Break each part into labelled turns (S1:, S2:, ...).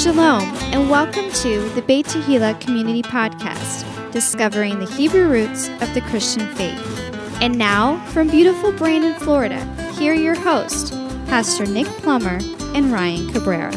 S1: Shalom, and welcome to the Beit Tehillah Community Podcast, discovering the Hebrew roots of the Christian faith. And now, from beautiful Brandon, Florida, here are your hosts, Pastor Nick Plummer and Ryan Cabrera.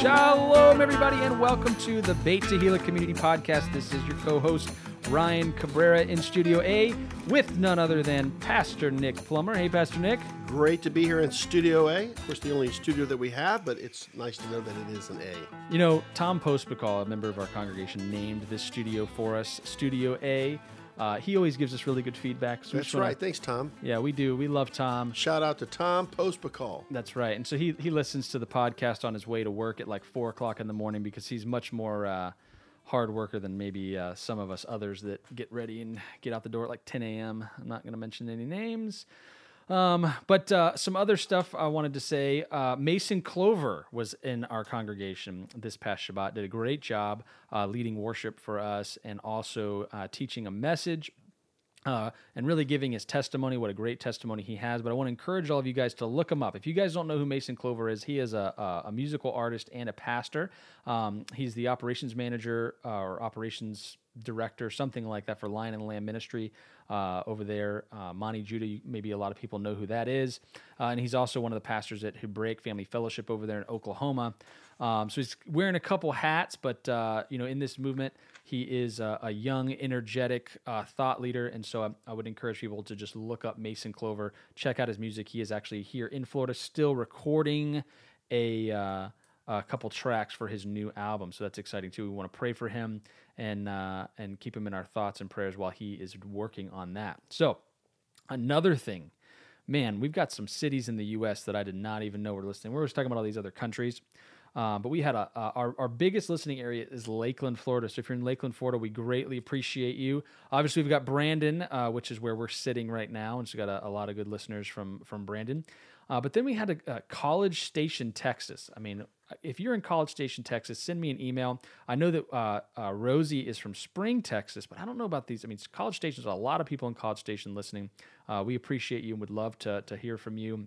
S2: Shalom, everybody, and welcome to the Beit Tehillah Community Podcast. This is your co-host Ryan Cabrera in Studio A with none other than Pastor Nick Plummer. Hey, Pastor Nick.
S3: Great to be here in Studio A. Of course, the only studio that we have, but it's nice to know that it is an A.
S2: You know, Tom Postbacall, a member of our congregation, named this studio for us Studio A. Uh, he always gives us really good feedback.
S3: So That's right. Thanks, Tom.
S2: Yeah, we do. We love Tom.
S3: Shout out to Tom Postbacall.
S2: That's right. And so he he listens to the podcast on his way to work at like four o'clock in the morning because he's much more. Uh, hard worker than maybe uh, some of us others that get ready and get out the door at like 10 a.m. I'm not going to mention any names. Um, but uh, some other stuff I wanted to say. Uh, Mason Clover was in our congregation this past Shabbat. Did a great job uh, leading worship for us and also uh, teaching a message uh, and really giving his testimony. What a great testimony he has. But I want to encourage all of you guys to look him up. If you guys don't know who Mason Clover is, he is a, a, a musical artist and a pastor. Um, he's the operations manager uh, or operations director, something like that, for Lion and Lamb Ministry uh, over there. Uh, Monte Judah, maybe a lot of people know who that is. Uh, and he's also one of the pastors at Hebraic Family Fellowship over there in Oklahoma. Um, so he's wearing a couple hats, but uh, you know, in this movement, he is a, a young, energetic uh, thought leader, and so I, I, would encourage people to just look up Mason Clover, check out his music. He is actually here in Florida, still recording a, uh, a couple tracks for his new album, so that's exciting too. We want to pray for him and uh, and keep him in our thoughts and prayers while he is working on that. So another thing man, we've got some cities in the U.S. that I did not even know were listening. We're just talking about all these other countries. Um, but we had a, uh, our, our biggest listening area is Lakeland, Florida. So if you're in Lakeland, Florida, we greatly appreciate you. Obviously, we've got Brandon, uh, which is where we're sitting right now, and so got a, a lot of good listeners from from Brandon. Uh, but then we had a, a, College Station, Texas. I mean, if you're in College Station, Texas, send me an email. I know that uh, uh, Rosie is from Spring, Texas, but I don't know about these. I mean, College Station, a lot of people in College Station listening. Uh, we appreciate you and would love to to hear from you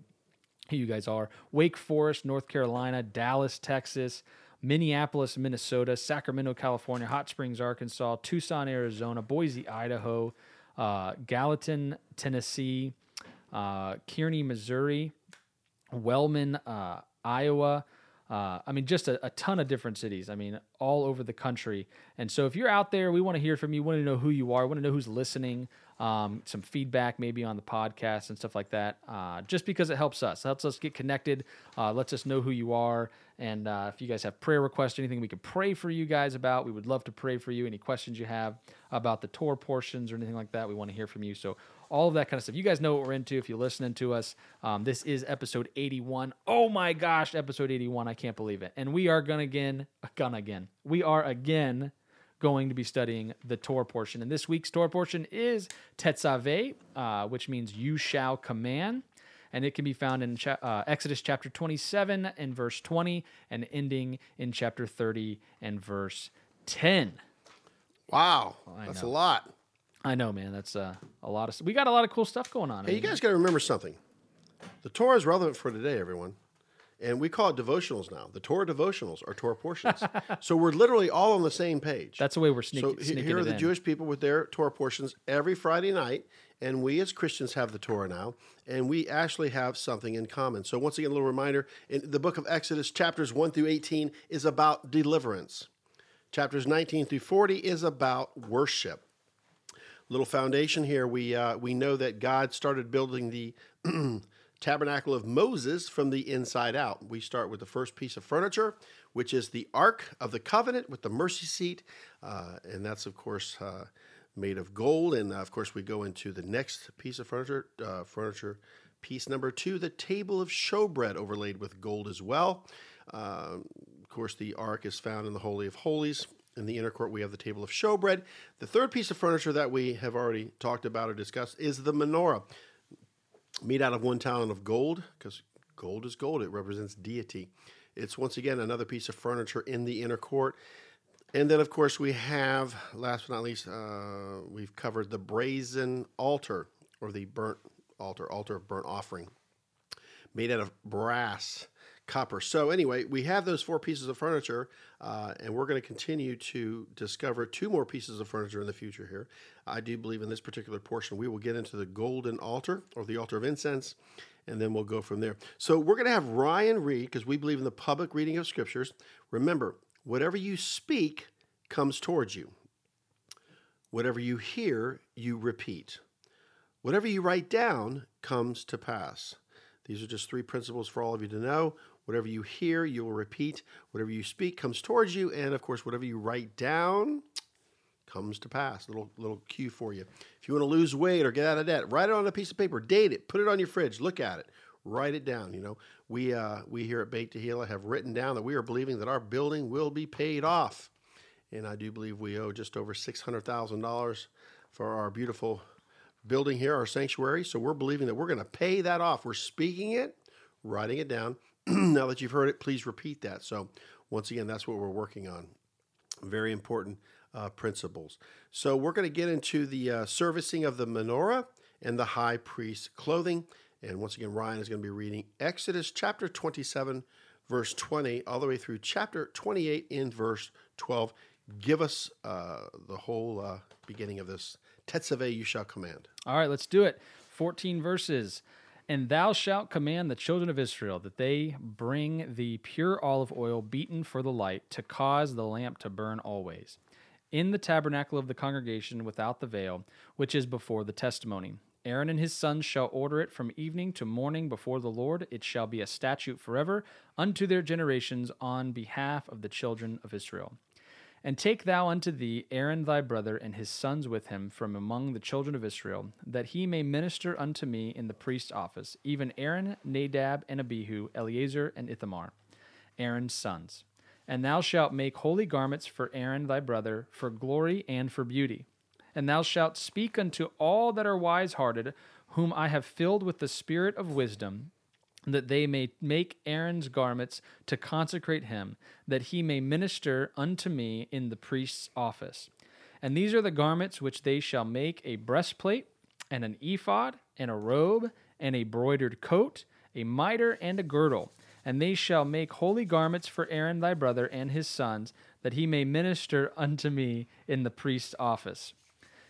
S2: who you guys are Wake Forest, North Carolina, Dallas, Texas, Minneapolis, Minnesota, Sacramento, California, Hot Springs, Arkansas, Tucson, Arizona, Boise, Idaho, uh, Gallatin, Tennessee, uh, Kearney, Missouri, Wellman, uh, Iowa. Uh, I mean, just a, a, ton of different cities. I mean, all over the country. And so, if you're out there, we want to hear from you. Want to know who you are. Want to know who's listening um, some feedback maybe on the podcast and stuff like that, uh, just because it helps us. It helps us get connected, uh, lets us know who you are. And uh, if you guys have prayer requests, anything we could pray for you guys about, we would love to pray for you. Any questions you have about the Torah portions or anything like that, we want to hear from you. So, all of that kind of stuff. You guys know what we're into if you're listening to us. Um, this is episode 81. Oh my gosh, episode 81. I can't believe it. And we are gonna again, gonna again. We are again going to be studying the Torah portion. And this week's Torah portion is Tetzaveh, uh, which means you shall command. And it can be found in cha- uh, Exodus chapter 27 and verse 20 and ending in chapter 30 and verse 10.
S3: Wow, that's a lot.
S2: I know, man. That's uh, a lot of. We got a lot of cool stuff going on.
S3: Hey, you guys got to remember something. The Torah is relevant for today, everyone and we call it devotionals now. The Torah devotionals are Torah portions. so we're literally all on the same page.
S2: That's the way we're sneaking. So
S3: here are the
S2: in.
S3: Jewish people with their Torah portions every Friday night, and we as Christians have the Torah now, and we actually have something in common. So once again, a little reminder: in the book of Exodus, chapters one through eighteen is about deliverance. Chapters nineteen through forty is about worship. Little foundation here. We uh, we know that God started building the tabernacle of Moses from the inside out. We start with the first piece of furniture, which is the Ark of the Covenant with the mercy seat. Uh, and that's, of course, uh, made of gold. And uh, of course, we go into the next piece of furniture, uh, furniture piece number two, the table of showbread overlaid with gold as well. Uh, of course, the Ark is found in the Holy of Holies. In the inner court, we have the table of showbread. The third piece of furniture that we have already talked about or discussed is the menorah made out of one talent of gold, because gold is gold, it represents deity. It's once again another piece of furniture in the inner court. And then, of course, we have, last but not least, uh, we've covered the brazen altar or the burnt altar, altar of burnt offering, made out of brass, copper. So, anyway, we have those four pieces of furniture, uh, and we're going to continue to discover two more pieces of furniture in the future here. I do believe in this particular portion, we will get into the golden altar or the altar of incense, and then we'll go from there. So, we're going to have Ryan read because we believe in the public reading of scriptures. Remember, whatever you speak comes towards you, whatever you hear, you repeat. Whatever you write down comes to pass. These are just three principles for all of you to know. Whatever you hear, you will repeat. Whatever you speak comes towards you. And of course, whatever you write down comes to pass. Little little cue for you. If you want to lose weight or get out of debt, write it on a piece of paper, date it, put it on your fridge, look at it, write it down. You know, we uh, we here at Beit Tehillah have written down that we are believing that our building will be paid off, and I do believe we owe just over six hundred thousand dollars for our beautiful building here, our sanctuary. So we're believing that we're going to pay that off. We're speaking it, writing it down. now that you've heard it, please repeat that. So once again, that's what we're working on. Very important uh, principles. So we're going to get into the uh, servicing of the menorah and the high priest's clothing. And once again, Ryan is going to be reading Exodus chapter 27, verse 20, all the way through chapter 28 in verse 12. Give us uh, the whole uh, beginning of this Tetzaveh you shall command.
S2: All right, let's do it. 14 verses. And thou shalt command the children of Israel that they bring the pure olive oil beaten for the light to cause the lamp to burn always. In the tabernacle of the congregation without the veil, which is before the testimony. Aaron and his sons shall order it from evening to morning before the Lord. It shall be a statute forever unto their generations on behalf of the children of Israel. And take thou unto thee Aaron thy brother and his sons with him from among the children of Israel, that he may minister unto me in the priest's office, even Aaron, Nadab, and Abihu, Eleazar, and Ithamar, Aaron's sons. And thou shalt make holy garments for Aaron thy brother, for glory and for beauty. And thou shalt speak unto all that are wise hearted, whom I have filled with the spirit of wisdom, that they may make Aaron's garments to consecrate him, that he may minister unto me in the priest's office. And these are the garments which they shall make a breastplate, and an ephod, and a robe, and a broidered coat, a mitre, and a girdle. And they shall make holy garments for Aaron thy brother and his sons, that he may minister unto me in the priest's office.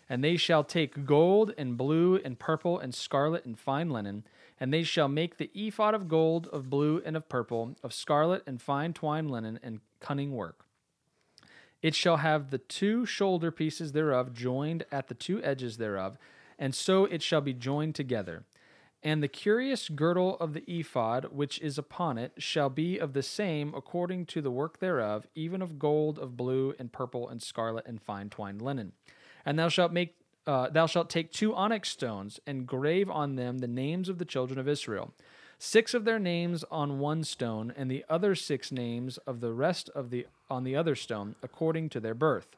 S2: And they shall take gold, and blue, and purple, and scarlet, and fine linen and they shall make the ephod of gold, of blue, and of purple, of scarlet, and fine twined linen, and cunning work. It shall have the two shoulder pieces thereof joined at the two edges thereof, and so it shall be joined together. And the curious girdle of the ephod which is upon it shall be of the same according to the work thereof, even of gold, of blue, and purple, and scarlet, and fine twined linen. And thou shalt make uh, thou shalt take two onyx stones and grave on them the names of the children of Israel, six of their names on one stone, and the other six names of the rest of the on the other stone, according to their birth.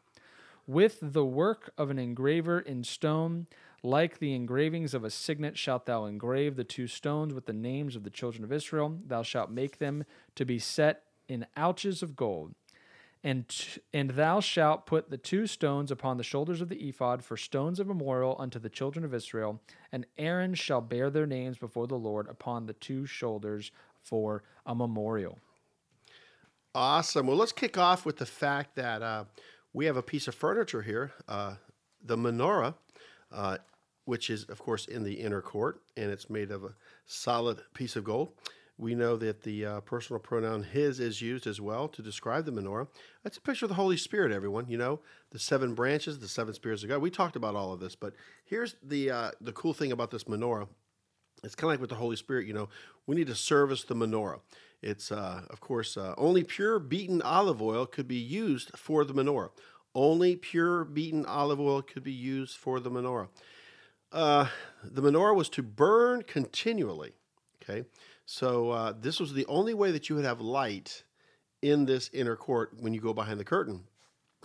S2: With the work of an engraver in stone, like the engravings of a signet, shalt thou engrave the two stones with the names of the children of Israel. Thou shalt make them to be set in ouches of gold. And, and thou shalt put the two stones upon the shoulders of the ephod for stones of memorial unto the children of Israel, and Aaron shall bear their names before the Lord upon the two shoulders for a memorial.
S3: Awesome. Well, let's kick off with the fact that uh, we have a piece of furniture here, uh, the menorah, uh, which is, of course, in the inner court, and it's made of a solid piece of gold. We know that the uh, personal pronoun his is used as well to describe the menorah. That's a picture of the Holy Spirit, everyone. You know, the seven branches, the seven spirits of God. We talked about all of this, but here's the uh, the cool thing about this menorah. It's kind of like with the Holy Spirit, you know, we need to service the menorah. It's, uh, of course, uh, only pure beaten olive oil could be used for the menorah. Only pure beaten olive oil could be used for the menorah. Uh, the menorah was to burn continually. Okay, so uh, this was the only way that you would have light in this inner court when you go behind the curtain.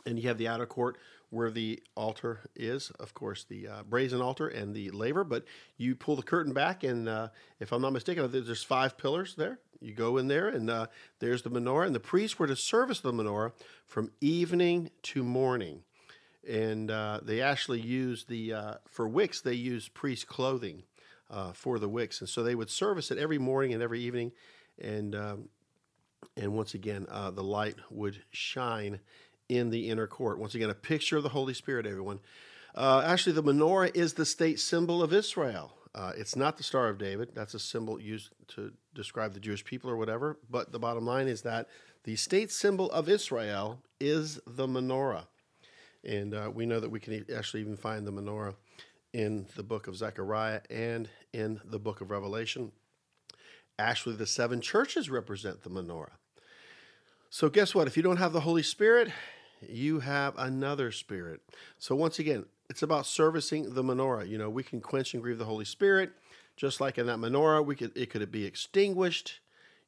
S3: And you have the outer court where the altar is, of course, the uh, brazen altar and the laver. But you pull the curtain back, and uh, if I'm not mistaken, there's five pillars there. You go in there, and uh, there's the menorah. And the priests were to service the menorah from evening to morning. And uh, they actually use the, uh, for wicks, they use priest clothing uh, for the wicks, and so they would service it every morning and every evening, and um, and once again uh, the light would shine in the inner court. Once again, a picture of the Holy Spirit. Everyone, uh, actually, the menorah is the state symbol of Israel. Uh, it's not the Star of David. That's a symbol used to describe the Jewish people or whatever. But the bottom line is that the state symbol of Israel is the menorah. And uh, we know that we can actually even find the menorah in the book of Zechariah and in the book of Revelation. Actually, the seven churches represent the menorah. So, guess what? If you don't have the Holy Spirit, you have another spirit. So, once again, it's about servicing the menorah. You know, we can quench and grieve the Holy Spirit, just like in that menorah. We could it could be extinguished.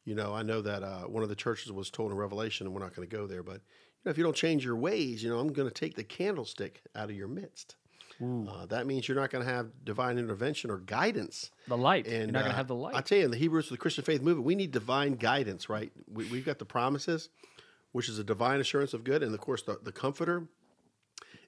S3: You know, I know that uh, one of the churches was told in Revelation, and we're not going to go there, but you know, if you don't change your ways, you know, I'm going to take the candlestick out of your midst. Uh, that means you're not going to have divine intervention or guidance.
S2: The light.
S3: And
S2: You're not going
S3: uh,
S2: to have the light.
S3: I tell you, in the Hebrews the Christian faith movement, we need divine guidance, right? We, we've got the promises, which is a divine assurance of good, and of course, the, the Comforter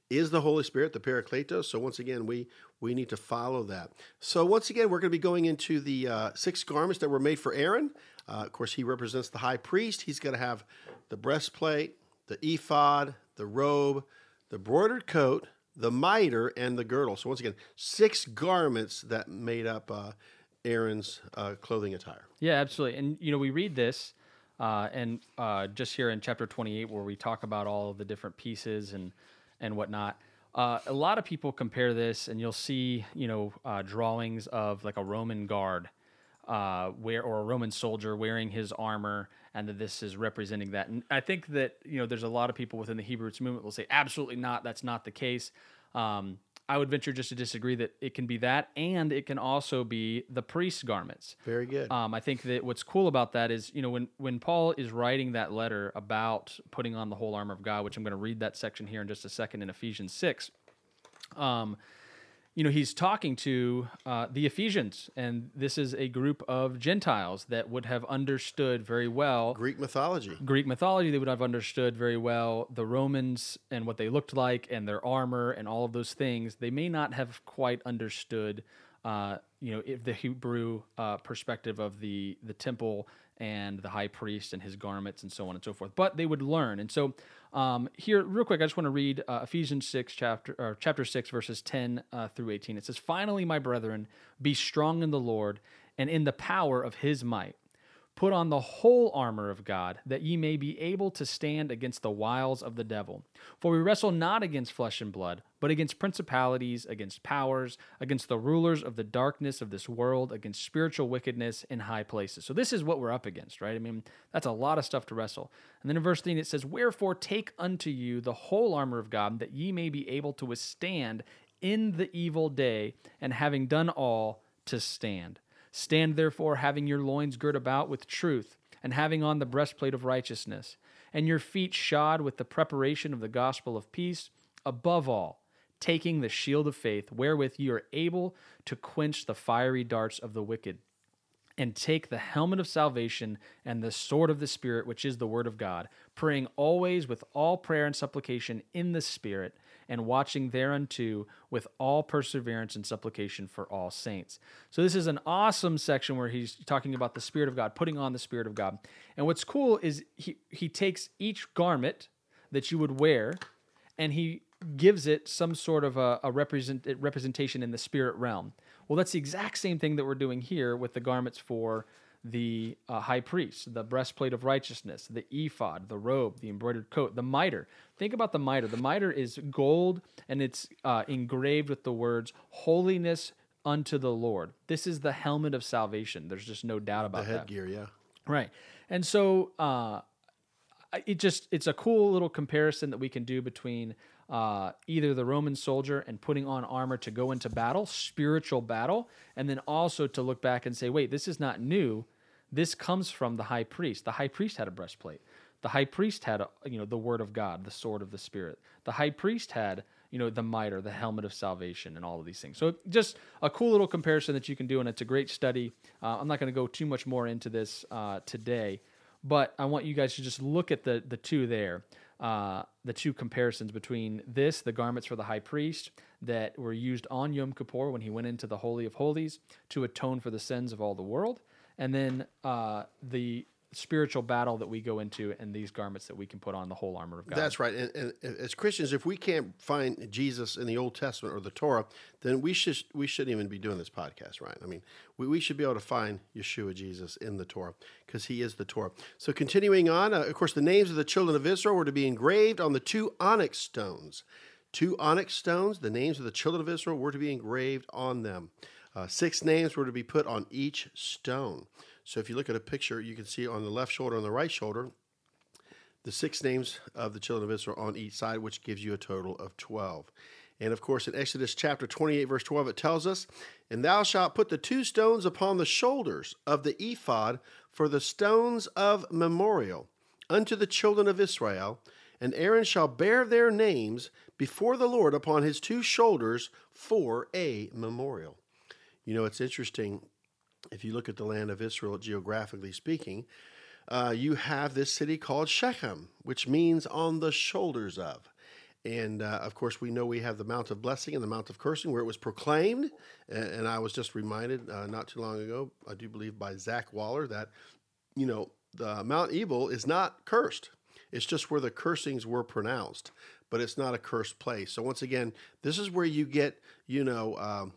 S3: is the Holy Spirit, the Parakletos. So once again, we we need to follow that. So once again, we're going to be going into the uh, six garments that were made for Aaron. Uh, of course, he represents the high priest. He's going to have the breastplate, the ephod, the robe, the broidered coat, the mitre, and the girdle. So once again, six garments that made up uh, Aaron's uh, clothing attire.
S2: Yeah, absolutely. And you know, we read this, uh, and uh, just here in chapter 28, where we talk about all the different pieces and and whatnot. Uh, a lot of people compare this, and you'll see, you know, uh, drawings of like a Roman guard, where or a Roman soldier wearing his armor, and that this is representing that. And I think that you know, there's a lot of people within the Hebrew roots movement will say, absolutely not. That's not the case. Um, I would venture just to disagree that it can be that, and it can also be the priest's garments.
S3: Very good.
S2: Um, I think that what's cool about that is, you know, when when Paul is writing that letter about putting on the whole armor of God, which I'm going to read that section here in just a second in Ephesians six. Um, you know, he's talking to uh, the Ephesians, and this is a group of Gentiles that would have understood very well
S3: Greek mythology.
S2: Greek mythology, they would have understood very well the Romans and what they looked like and their armor and all of those things. They may not have quite understood, uh, you know, if the Hebrew uh, perspective of the the temple and the high priest and his garments and so on and so forth. But they would learn, and so um, here, real quick, I just want to read uh, Ephesians six chapter or chapter six verses ten uh, through eighteen. It says, "Finally, my brethren, be strong in the Lord and in the power of His might." Put on the whole armor of God, that ye may be able to stand against the wiles of the devil. For we wrestle not against flesh and blood, but against principalities, against powers, against the rulers of the darkness of this world, against spiritual wickedness in high places. So this is what we're up against, right? I mean, that's a lot of stuff to wrestle. And then in verse 13 it says, Wherefore take unto you the whole armor of God, that ye may be able to withstand in the evil day, and having done all, to stand. Stand therefore, having your loins girt about with truth, and having on the breastplate of righteousness, and your feet shod with the preparation of the gospel of peace, above all, taking the shield of faith, wherewith you are able to quench the fiery darts of the wicked and take the helmet of salvation and the sword of the Spirit, which is the word of God, praying always with all prayer and supplication in the Spirit, and watching thereunto with all perseverance and supplication for all saints. So, this is an awesome section where he's talking about the Spirit of God, putting on the Spirit of God. And what's cool is he, he takes each garment that you would wear and he gives it some sort of a, a represent, representation in the spirit realm. Well, that's the exact same thing that we're doing here with the garments for the uh, high priest, the breastplate of righteousness, the ephod, the robe, the embroidered coat, the mitre. Think about the mitre. The mitre is gold and it's uh, engraved with the words holiness unto the Lord. This is the helmet of salvation. There's just no doubt
S3: The
S2: about that.
S3: headgear, yeah.
S2: Right. And so uh, it just it's a cool little comparison that we can do between uh, either the Roman soldier and putting on armor to go into battle, spiritual battle, and then also to look back and say, wait, this is not new. This comes from the high priest. The high priest had a breastplate. The high priest had, a, you know, the word of God, the sword of the spirit. The high priest had, you know, the mitre, the helmet of salvation, and all of these things. So just a cool little comparison that you can do, and it's a great study. Uh, I'm not going to go too much more into this uh, today, but I want you guys to just look at the the two there, uh, the two comparisons between this, the garments for the high priest, that were used on Yom Kippur when he went into the Holy of Holies to atone for the sins of all the world. And then uh, the spiritual battle that we go into and these garments that we can put on the whole armor of God.
S3: That's right. And, and as Christians, if we can't find Jesus in the Old Testament or the Torah, then we should we shouldn't even be doing this podcast, right? I mean, we, we should be able to find Yeshua Jesus in the Torah because he is the Torah. So continuing on, uh, of course, the names of the children of Israel were to be engraved on the two onyx stones. Two onyx stones, the names of the children of Israel were to be engraved on them. Uh, six names were to be put on each stone. So if you look at a picture, you can see on the left shoulder and the right shoulder the six names of the children of Israel on each side, which gives you a total of 12. And of course, in Exodus chapter 28, verse 12, it tells us, And thou shalt put the two stones upon the shoulders of the ephod for the stones of memorial unto the children of Israel, and Aaron shall bear their names before the Lord upon his two shoulders for a memorial. You know, it's interesting if you look at the land of Israel, geographically speaking, uh, you have this city called Shechem, which means on the shoulders of. And uh, of course, we know we have the Mount of Blessing and the Mount of Cursing where it was proclaimed. And, and I was just reminded uh, not too long ago, I do believe by Zach Waller, that, you know, the Mount Ebal is not cursed. It's just where the cursings were pronounced, but it's not a cursed place. So once again, this is where you get, you know, um,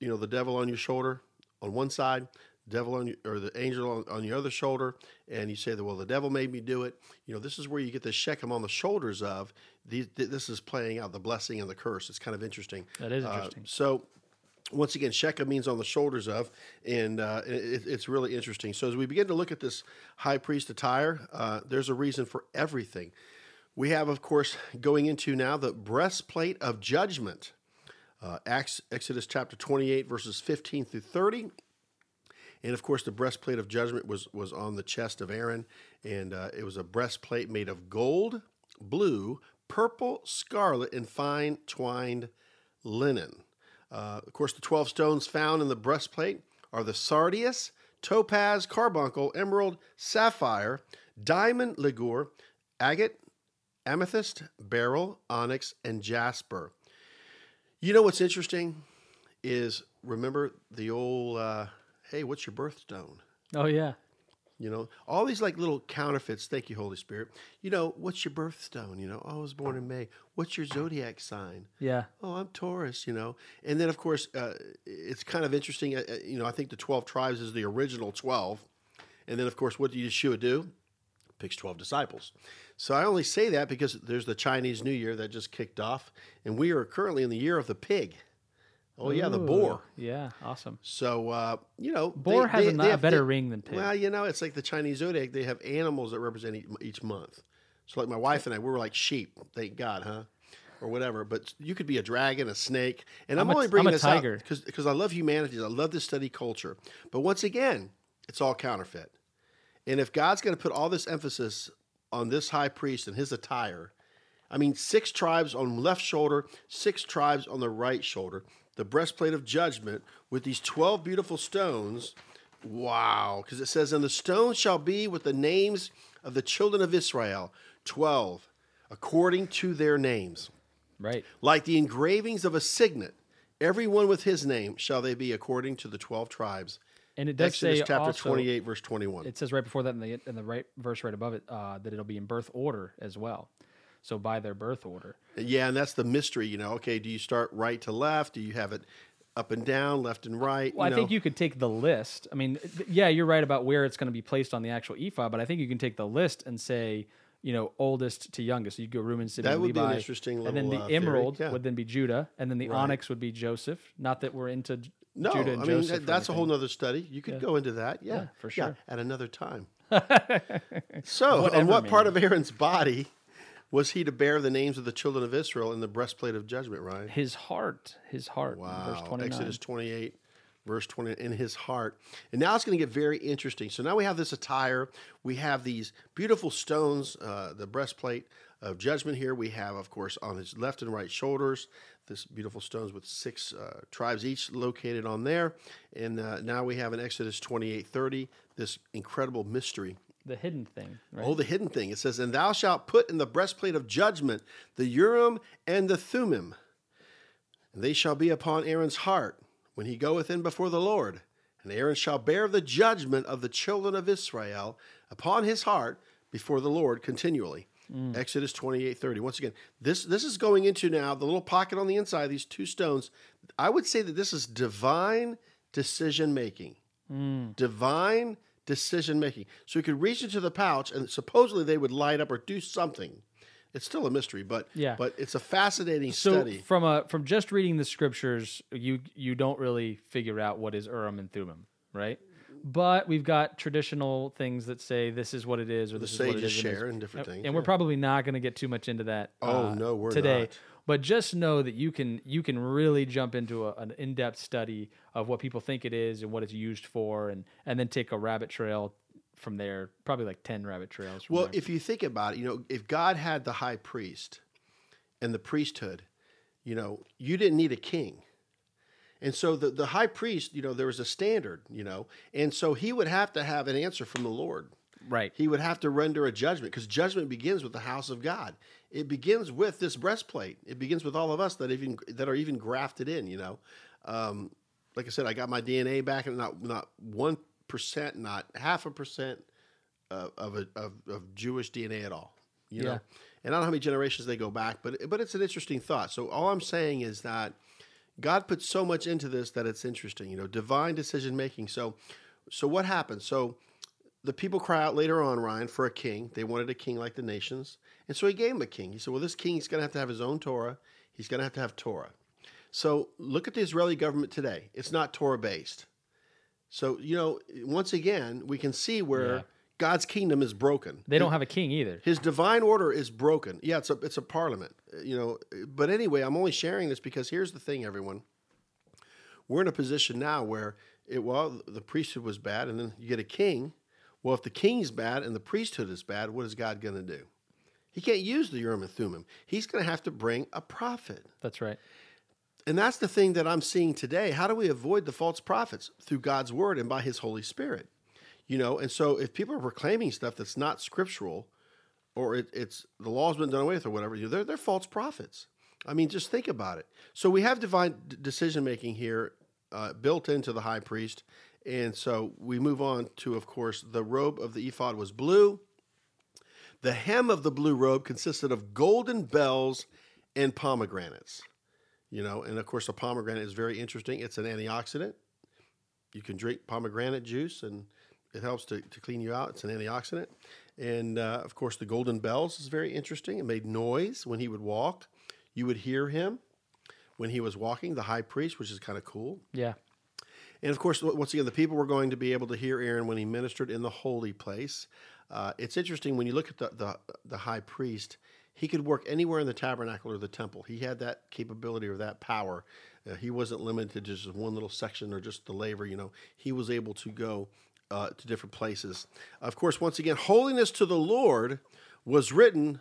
S3: you know, the devil on your shoulder, on one side, devil on you, or the angel on, on your other shoulder, and you say that well the devil made me do it. You know this is where you get the Shechem on the shoulders of. These, this is playing out the blessing and the curse. It's kind of interesting.
S2: That is interesting.
S3: Uh, so once again, Shechem means on the shoulders of, and uh, it, it's really interesting. So as we begin to look at this high priest attire, uh, there's a reason for everything. We have, of course, going into now the breastplate of judgment. Uh, Acts, Exodus chapter 28, verses 15 through 30. And of course, the breastplate of judgment was, was on the chest of Aaron, and uh, it was a breastplate made of gold, blue, purple, scarlet, and fine twined linen. Uh, of course, the 12 stones found in the breastplate are the sardius, topaz, carbuncle, emerald, sapphire, diamond, ligure, agate, amethyst, beryl, onyx, and jasper. You know what's interesting is remember the old, uh, hey, what's your birthstone?
S2: Oh yeah.
S3: You know, all these like little counterfeits. Thank you, Holy Spirit. You know, what's your birthstone? You know, oh, I was born in May. What's your zodiac sign?
S2: Yeah.
S3: Oh, I'm Taurus. You know, and then of course, uh, it's kind of interesting. Uh, uh you know, I think the twelve tribes is the original twelve, and then of course, what did Yeshua do? Picks twelve disciples. So I only say that because there's the Chinese New Year that just kicked off, and we are currently in the year of the pig. Oh yeah, the boar.
S2: Yeah, awesome.
S3: So uh, you know,
S2: boar they, has they, a, they have, better ring than pig.
S3: Well, you know, it's like the Chinese zodiac. They have animals that represent each, each month. So like my wife and I, we were like sheep. Thank God, huh? Or whatever. But you could be a dragon, a snake, and I'm, I'm only bringing I'm this tiger. out because because I love humanity. I love to study culture. But once again, it's all counterfeit. And if God's going to put all this emphasis on this high priest and his attire, I mean, six tribes on left shoulder, six tribes on the right shoulder the breastplate of judgment with these 12 beautiful stones. Wow. Because it says, And the stones shall be with the names of the children of Israel, 12, according to their names.
S2: Right.
S3: Like the engravings of a signet, every one with his name shall they be according to the 12 tribes.
S2: And it does Exodus say
S3: chapter
S2: also,
S3: 28, verse 21.
S2: It says right before that in the, in the right verse right above it uh, that it'll be in birth order as well so by their birth order.
S3: Yeah, and that's the mystery. You know, okay, do you start right to left? Do you have it up and down, left and right?
S2: Well, I
S3: know?
S2: think you could take the list. I mean, yeah, you're right about where it's going to be placed on the actual ephod, but I think you can take the list and say, you know, oldest to youngest. So you go Reuben, Simeon,
S3: that would
S2: Levi,
S3: be an interesting little,
S2: and then the
S3: uh,
S2: emerald
S3: yeah.
S2: would then be Judah, and then the
S3: right.
S2: onyx would be Joseph. Not that we're into
S3: no,
S2: Judah and
S3: I mean
S2: Joseph
S3: that's a whole other study. You could
S2: yeah.
S3: go into that, yeah,
S2: yeah for sure,
S3: at another time. so, Whatever, on what man. part of Aaron's body was he to bear the names of the children of Israel in the breastplate of judgment, Ryan?
S2: His heart, his heart.
S3: Wow. Exodus 28, verse 20, in his heart. And now it's going to get very interesting. So now we have this attire. We have these beautiful stones, uh, the breastplate of judgment here. We have, of course, on his left and right shoulders, this beautiful stones with six uh, tribes each located on there. And uh, now we have in Exodus 28, 30, this incredible mystery
S2: the hidden thing. Right?
S3: Oh, the hidden thing. It says, And thou shalt put in the breastplate of judgment the Urim and the Thummim. And they shall be upon Aaron's heart when he goeth in before the Lord. And Aaron shall bear the judgment of the children of Israel upon his heart before the Lord continually. Mm. Exodus 28 30. Once again, this, this is going into now the little pocket on the inside, these two stones. I would say that this is divine decision making. Mm. Divine decision making. So he could reach into the pouch and supposedly they would light up or do something. It's still a mystery, but
S2: Yeah.
S3: but it's a fascinating
S2: So
S3: study.
S2: from a from just reading the scriptures, you you don't really figure out what is Urim and Thummim, right? But we've got traditional things that say this is what it is, or this is what it
S3: sages
S2: and
S3: share and different things,
S2: And we're probably not going to get too much into that.
S3: Oh,
S2: uh,
S3: no, we're
S2: today.
S3: not.
S2: But just know that you can you can really jump into a, an in depth study of what people think it is and what it's used for, and and then take a rabbit trail from there. Probably like ten rabbit trails. From
S3: Well,
S2: there.
S3: if you think about it, you know, if God had the high priest and the priesthood, you know, you didn't need a king. And so the, the high priest, you know, there was a standard, you know, and so he would have to have an answer from the Lord.
S2: right.
S3: He would have to render a judgment because judgment begins with the house of God. It begins with this breastplate. It begins with all of us that even that are even grafted in. You know, um, like I said, I got my DNA back, and not not one percent, not half a percent of of, a, of of Jewish DNA at all. You
S2: Yeah.
S3: know, and I don't know how many generations they go back, but but it's an interesting thought. So all I'm saying is that God put so much into this that it's interesting. You know, divine decision making. So so what happens? So the people cry out later on, Ryan, for a king. They wanted a king like the nations. And so he gave him a king. He said, well, this king is going to have to have his own Torah. He's going to have to have Torah. So look at the Israeli government today. It's not Torah based. So, you know, once again, we can see where
S2: Yeah.
S3: God's kingdom is broken.
S2: They don't have a king either.
S3: His divine order is broken. Yeah, it's a it's a parliament, you know. But anyway, I'm only sharing this because here's the thing, everyone. We're in a position now where it well the priesthood was bad, and then you get a king. Well, if the king's bad and the priesthood is bad, what is God going to do? He can't use the Urim and Thummim. He's going to have to bring a prophet.
S2: That's right.
S3: And that's the thing that I'm seeing today. How do we avoid the false prophets? Through God's word and by his Holy Spirit. You know, and so if people are proclaiming stuff that's not scriptural or it, it's the law's been done away with or whatever, you know, they're, they're false prophets. I mean, just think about it. So we have divine decision making here uh, built into the high priest. And so we move on to, of course, the robe of the ephod was blue. The hem of the blue robe consisted of golden bells and pomegranates. You know, and of course, a pomegranate is very interesting. It's an antioxidant. You can drink pomegranate juice, and it helps to, to clean you out. It's an antioxidant. And uh, of course, the golden bells is very interesting. It made noise when he would walk. You would hear him when he was walking, the high priest, which is kind of cool.
S2: Yeah.
S3: And of course, once again, the people were going to be able to hear Aaron when he ministered in the holy place. Uh, it's interesting when you look at the, the, the high priest, he could work anywhere in the tabernacle or the temple. He had that capability or that power. Uh, he wasn't limited to just one little section or just the laver. you know. He was able to go uh, to different places. Of course, once again, holiness to the Lord was written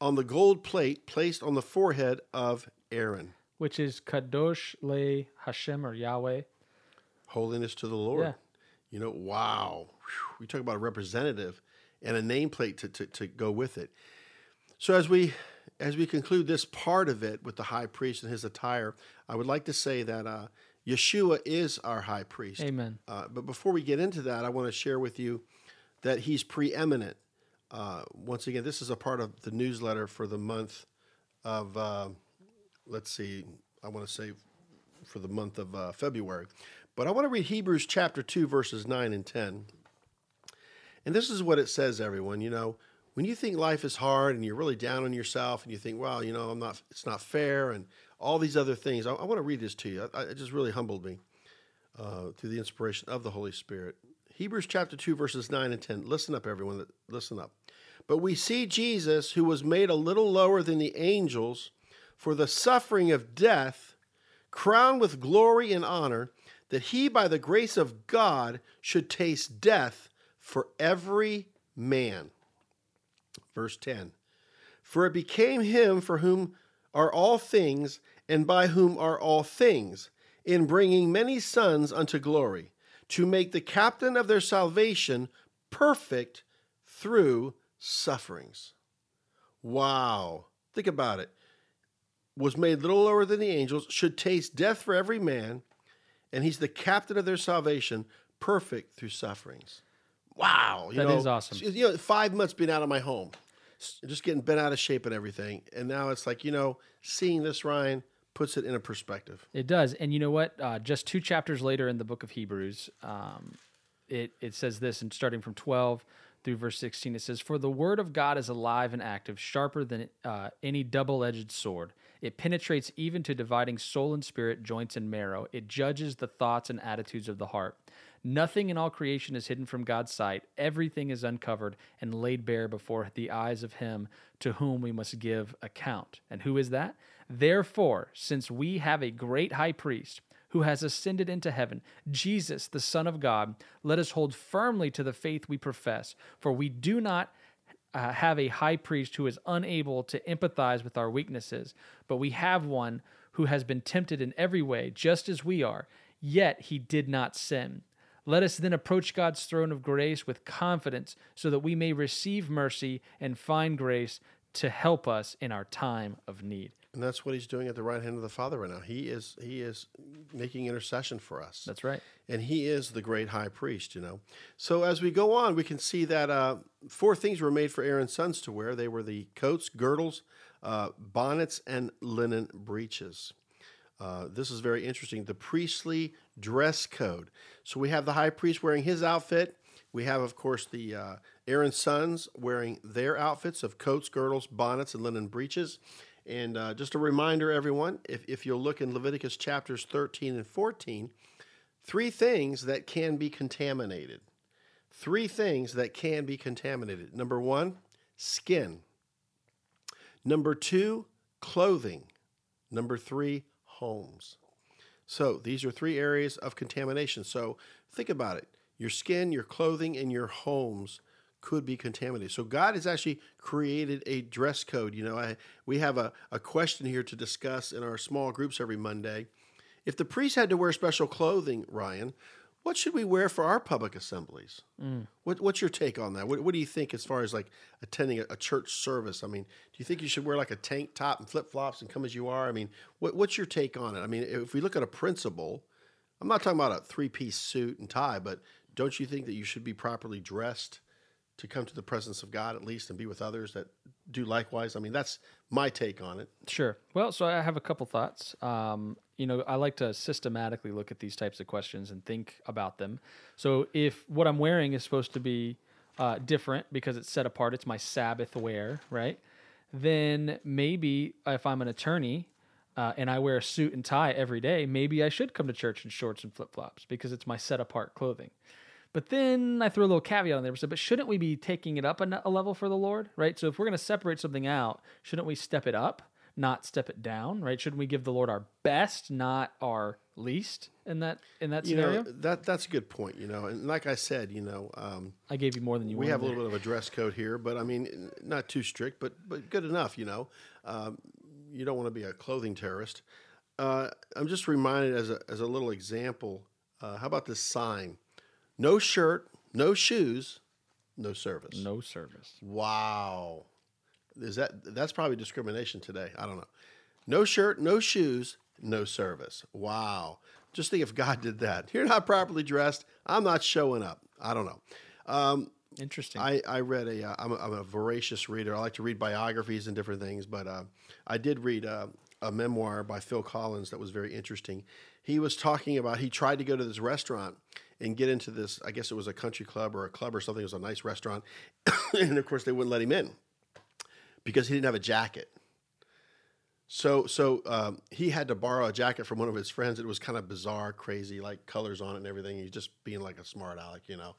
S3: on the gold plate placed on the forehead of Aaron.
S2: Which is Kadosh Le Hashem or Yahweh.
S3: holiness to the Lord.
S2: Yeah.
S3: You know, wow. We talk about a representative and a nameplate to, to, to go with it. So as we as we conclude this part of it with the high priest and his attire, I would like to say that uh, Yeshua is our high priest.
S2: Amen.
S3: Uh, but before we get into that, I want to share with you that he's preeminent. Uh, once again, this is a part of the newsletter for the month of, uh, let's see, I want to say for the month of uh, February. But I want to read Hebrews chapter 2, verses 9 and 10. And this is what it says, everyone. You know, when you think life is hard and you're really down on yourself and you think, well, you know, I'm not, it's not fair and all these other things, I, I want to read this to you. I, it just really humbled me uh, through the inspiration of the Holy Spirit. Hebrews chapter 2, verses 9 and 10. Listen up, everyone. Listen up. But we see Jesus, who was made a little lower than the angels for the suffering of death, crowned with glory and honor, that he, by the grace of God, should taste death for every man. Verse 10 For it became him for whom are all things, and by whom are all things, in bringing many sons unto glory, to make the captain of their salvation perfect through sufferings. Wow. Think about it. was made little lower than the angels, should taste death for every man, and he's the captain of their salvation, perfect through sufferings. Wow, you
S2: That
S3: know,
S2: is awesome.
S3: You know, five months being out of my home, just getting bent out of shape and everything, and now it's like you know, seeing this Ryan puts it in a perspective.
S2: It does, and you know what? Uh, just two chapters later in the book of Hebrews, um, it it says this, and starting from twelve through verse sixteen, it says, "For the word of God is alive and active, sharper than uh, any double-edged sword. It penetrates even to dividing soul and spirit, joints and marrow. It judges the thoughts and attitudes of the heart." Nothing in all creation is hidden from God's sight. Everything is uncovered and laid bare before the eyes of Him to whom we must give account. And who is that? Therefore, since we have a great high priest who has ascended into heaven, Jesus, the Son of God, let us hold firmly to the faith we profess. For we do not uh, have a high priest who is unable to empathize with our weaknesses, but we have one who has been tempted in every way, just as we are, yet he did not sin. Let us then approach God's throne of grace with confidence so that we may receive mercy and find grace to help us in our time of need.
S3: And that's what he's doing at the right hand of the Father right now. He is he is making intercession for us.
S2: That's right.
S3: and he is the great high priest, you know. So as we go on, we can see that uh, four things were made for Aaron's sons to wear. They were the coats, girdles, uh, bonnets, and linen breeches. Uh, this is very interesting. The priestly dress code. So we have the high priest wearing his outfit. We have, of course, the uh, Aaron's sons wearing their outfits of coats, girdles, bonnets, and linen breeches. And uh, just a reminder, everyone, if, if you'll look in Leviticus chapters 13 and 14, three things that can be contaminated. Three things that can be contaminated. Number one, skin. Number two, clothing. Number three, homes. So these are three areas of contamination. So think about it your skin, your clothing, and your homes could be contaminated. So God has actually created a dress code. You know, I, we have a, a question here to discuss in our small groups every Monday. If the priest had to wear special clothing, Ryan, what should we wear for our public assemblies? What, what's your take on that? What, what do you think as far as like attending a, a church service? I mean, do you think you should wear like a tank top and flip flops and come as you are? I mean, what, what's your take on it? I mean, if we look at a principle, I'm not talking about a three piece suit and tie, but don't you think that you should be properly dressed to come to the presence of God at least and be with others that do likewise? I mean, that's my take on it.
S2: Sure. Well, so I have a couple thoughts. Um, you know, I like to systematically look at these types of questions and think about them. So, if what I'm wearing is supposed to be uh, different because it's set apart, it's my Sabbath wear, right? Then maybe if I'm an attorney uh, and I wear a suit and tie every day, maybe I should come to church in shorts and flip flops because it's my set apart clothing. But then I threw a little caveat on there. But shouldn't we be taking it up a level for the Lord, right? So if we're going to separate something out, shouldn't we step it up, not step it down, right? Shouldn't we give the Lord our best, not our least in that in that
S3: You
S2: scenario?
S3: know, that that's a good point, you know. And like I said, you know, um,
S2: I gave you more than you
S3: we have a little bit of a dress code here, but I mean, not too strict, but but good enough, you know. Um, you don't want to be a clothing terrorist. Uh, I'm just reminded as a as a little example. Uh, how about this sign? No shirt, no shoes, no service.
S2: no service.
S3: Wow, is that that's probably discrimination today? I don't know. No shirt, no shoes, no service. Wow. Just think if God did that. You're not properly dressed. I'm not showing up. I don't know. Um,
S2: Interesting.
S3: I, I read a, uh, I'm a, I'm a voracious reader. I like to read biographies and different things, but uh, I did read uh, a memoir by Phil Collins that was very interesting. He was talking about, he tried to go to this restaurant and get into this, I guess it was a country club or a club or something. It was a nice restaurant. and of course, they wouldn't let him in because he didn't have a jacket. So, so um, he had to borrow a jacket from one of his friends. It was kind of bizarre, crazy, like colors on it and everything. He's just being like a smart aleck, you know.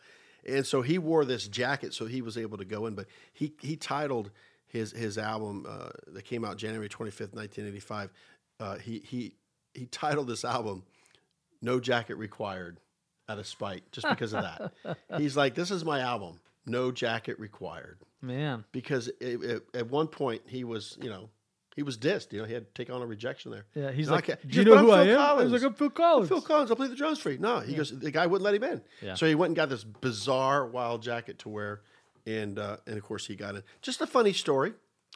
S3: And so he wore this jacket so he was able to go in. But he he titled his his album uh, that came out January twenty fifth, nineteen eighty five. Uh, he he he titled this album "No Jacket Required" out of spite, just because of that. He's like, "This is my album, No Jacket Required."
S2: Man,
S3: because it, it, at one point he was, you know, he was dissed. You know, he had to take on a rejection there.
S2: yeah, he's like, do you know who
S3: I'm
S2: I
S3: Phil
S2: am?
S3: Collins."
S2: He's like, I'm Phil Collins.
S3: Phil Collins, I'll play the drums for you. No, he goes, the guy wouldn't let him in.
S2: Yeah.
S3: So he went and got this bizarre wild jacket to wear, and uh, and of course he got in. Just a funny story.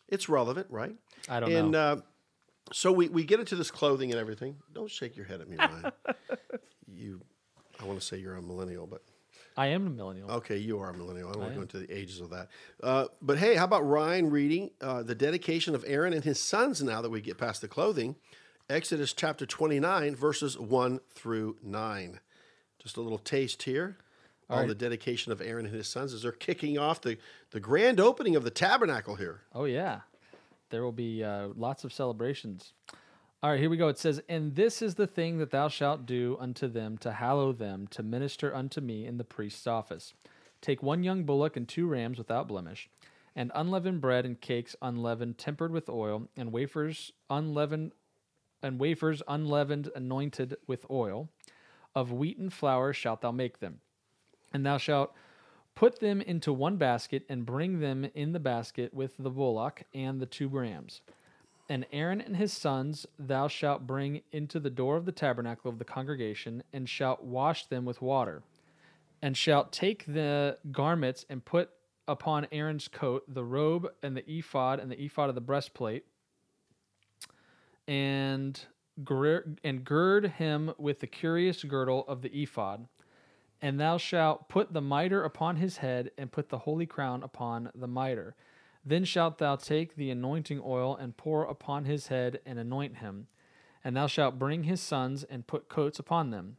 S3: It's relevant, right?
S2: I don't
S3: and,
S2: know.
S3: uh, So we, we get into this clothing and everything. Don't shake your head at me, Ryan. you, I want to say you're a millennial, but
S2: I am a millennial.
S3: okay, you are a millennial. I don't want to go into the ages of that. Uh, but hey, how about Ryan reading uh, the dedication of Aaron and his sons now that we get past the clothing? Exodus chapter 29, verses 1 through 9. Just a little taste here on
S2: right.
S3: the dedication of Aaron and his sons as they're kicking off the, the grand opening of the tabernacle here.
S2: Oh yeah, there will be uh, lots of celebrations. All right, here we go. It says, "And this is the thing that thou shalt do unto them to hallow them, to minister unto me in the priest's office. Take one young bullock and two rams without blemish, and unleavened bread and cakes unleavened, tempered with oil, and wafers unleavened, and wafers unleavened, anointed with oil. Of wheaten flour shalt thou make them." And thou shalt put them into one basket, and bring them in the basket with the bullock and the two rams. And Aaron and his sons thou shalt bring into the door of the tabernacle of the congregation, and shalt wash them with water. And shalt take the garments and put upon Aaron's coat the robe and the ephod and the ephod of the breastplate, and and gird him with the curious girdle of the ephod. And thou shalt put the mitre upon his head, and put the holy crown upon the mitre. Then shalt thou take the anointing oil, and pour upon his head, and anoint him. And thou shalt bring his sons, and put coats upon them.